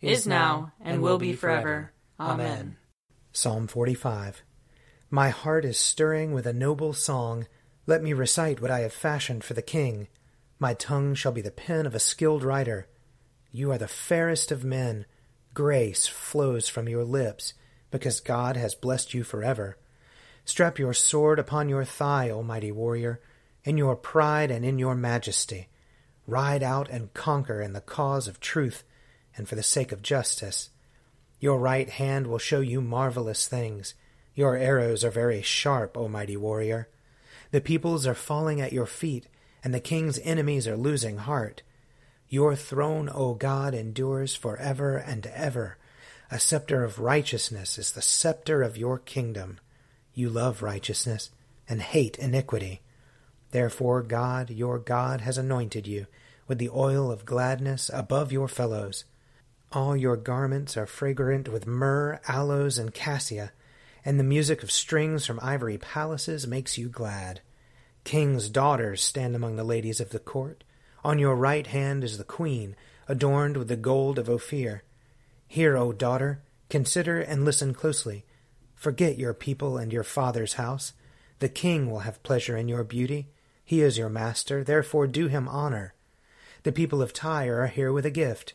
is now, and will be forever. Amen. Psalm 45 My heart is stirring with a noble song. Let me recite what I have fashioned for the king. My tongue shall be the pen of a skilled writer. You are the fairest of men. Grace flows from your lips, because God has blessed you forever. Strap your sword upon your thigh, O mighty warrior, in your pride and in your majesty. Ride out and conquer in the cause of truth and for the sake of justice. Your right hand will show you marvelous things. Your arrows are very sharp, O mighty warrior. The peoples are falling at your feet, and the king's enemies are losing heart. Your throne, O God, endures for ever and ever. A scepter of righteousness is the scepter of your kingdom. You love righteousness and hate iniquity. Therefore God, your God, has anointed you with the oil of gladness above your fellows. All your garments are fragrant with myrrh, aloes, and cassia, and the music of strings from ivory palaces makes you glad. King's daughters stand among the ladies of the court. On your right hand is the queen, adorned with the gold of Ophir. Hear, O daughter, consider and listen closely. Forget your people and your father's house. The king will have pleasure in your beauty. He is your master, therefore do him honor. The people of Tyre are here with a gift.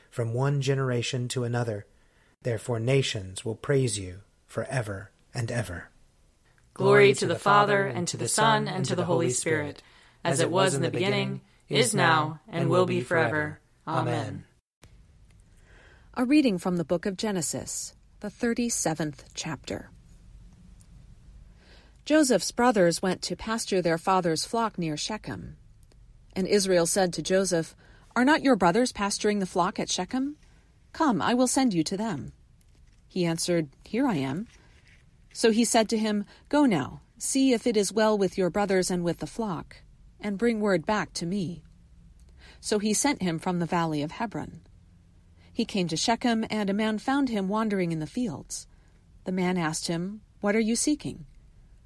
from one generation to another. Therefore nations will praise you for ever and ever. Glory to the Father, and to the Son, and to the Holy Spirit, as it was in the beginning, is now, and will be forever. Amen. A reading from the book of Genesis, the 37th chapter. Joseph's brothers went to pasture their father's flock near Shechem. And Israel said to Joseph, Are not your brothers pasturing the flock at Shechem? Come, I will send you to them. He answered, Here I am. So he said to him, Go now, see if it is well with your brothers and with the flock, and bring word back to me. So he sent him from the valley of Hebron. He came to Shechem, and a man found him wandering in the fields. The man asked him, What are you seeking?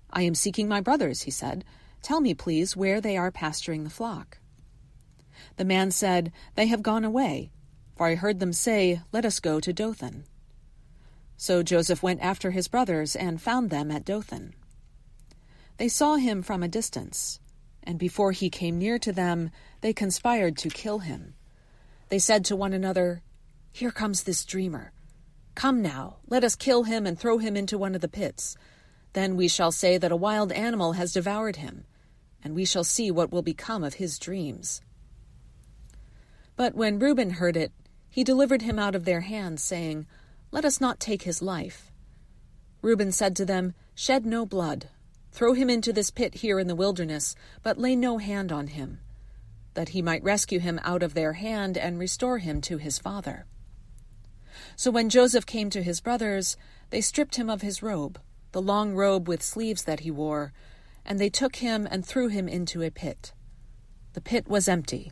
I am seeking my brothers, he said. Tell me, please, where they are pasturing the flock. The man said, They have gone away, for I heard them say, Let us go to Dothan. So Joseph went after his brothers and found them at Dothan. They saw him from a distance, and before he came near to them, they conspired to kill him. They said to one another, Here comes this dreamer. Come now, let us kill him and throw him into one of the pits. Then we shall say that a wild animal has devoured him, and we shall see what will become of his dreams. But when Reuben heard it, he delivered him out of their hands, saying, Let us not take his life. Reuben said to them, Shed no blood. Throw him into this pit here in the wilderness, but lay no hand on him, that he might rescue him out of their hand and restore him to his father. So when Joseph came to his brothers, they stripped him of his robe, the long robe with sleeves that he wore, and they took him and threw him into a pit. The pit was empty,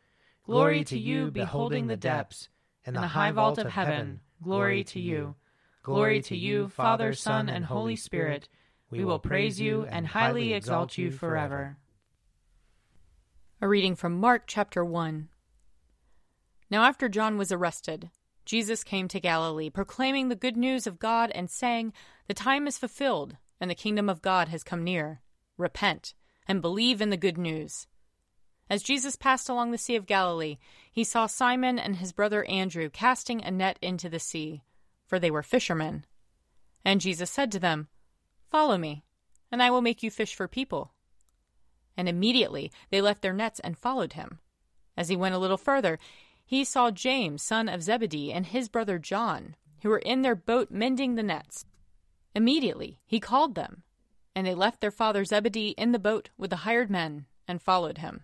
Glory to you, beholding the depths. and the high vault of heaven, glory to you. Glory to you, Father, Son, and Holy Spirit. We will praise you and highly exalt you forever. A reading from Mark chapter 1. Now, after John was arrested, Jesus came to Galilee, proclaiming the good news of God and saying, The time is fulfilled, and the kingdom of God has come near. Repent, and believe in the good news. As Jesus passed along the Sea of Galilee, he saw Simon and his brother Andrew casting a net into the sea, for they were fishermen. And Jesus said to them, Follow me, and I will make you fish for people. And immediately they left their nets and followed him. As he went a little further, he saw James, son of Zebedee, and his brother John, who were in their boat mending the nets. Immediately he called them, and they left their father Zebedee in the boat with the hired men and followed him.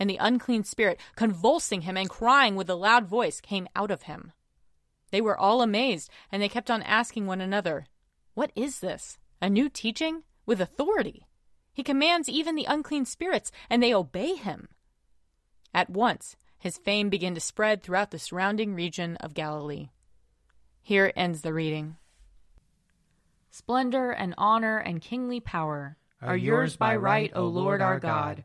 And the unclean spirit, convulsing him and crying with a loud voice, came out of him. They were all amazed, and they kept on asking one another, What is this? A new teaching? With authority? He commands even the unclean spirits, and they obey him. At once, his fame began to spread throughout the surrounding region of Galilee. Here ends the reading. Splendor and honor and kingly power are yours by right, O Lord our God,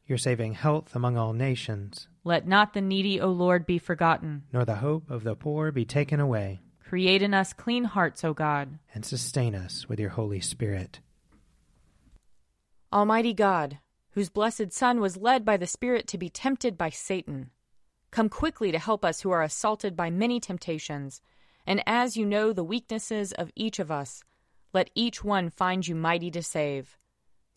Your saving health among all nations. Let not the needy, O Lord, be forgotten. Nor the hope of the poor be taken away. Create in us clean hearts, O God. And sustain us with your Holy Spirit. Almighty God, whose blessed Son was led by the Spirit to be tempted by Satan, come quickly to help us who are assaulted by many temptations, and as you know the weaknesses of each of us, let each one find you mighty to save.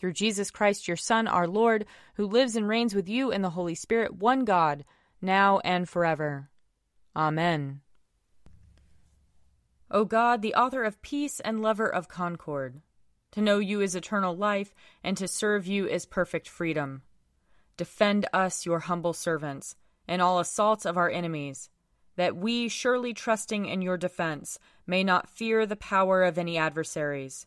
Through Jesus Christ, your Son, our Lord, who lives and reigns with you in the Holy Spirit, one God, now and forever. Amen. O God, the author of peace and lover of concord, to know you is eternal life, and to serve you is perfect freedom. Defend us, your humble servants, in all assaults of our enemies, that we, surely trusting in your defense, may not fear the power of any adversaries.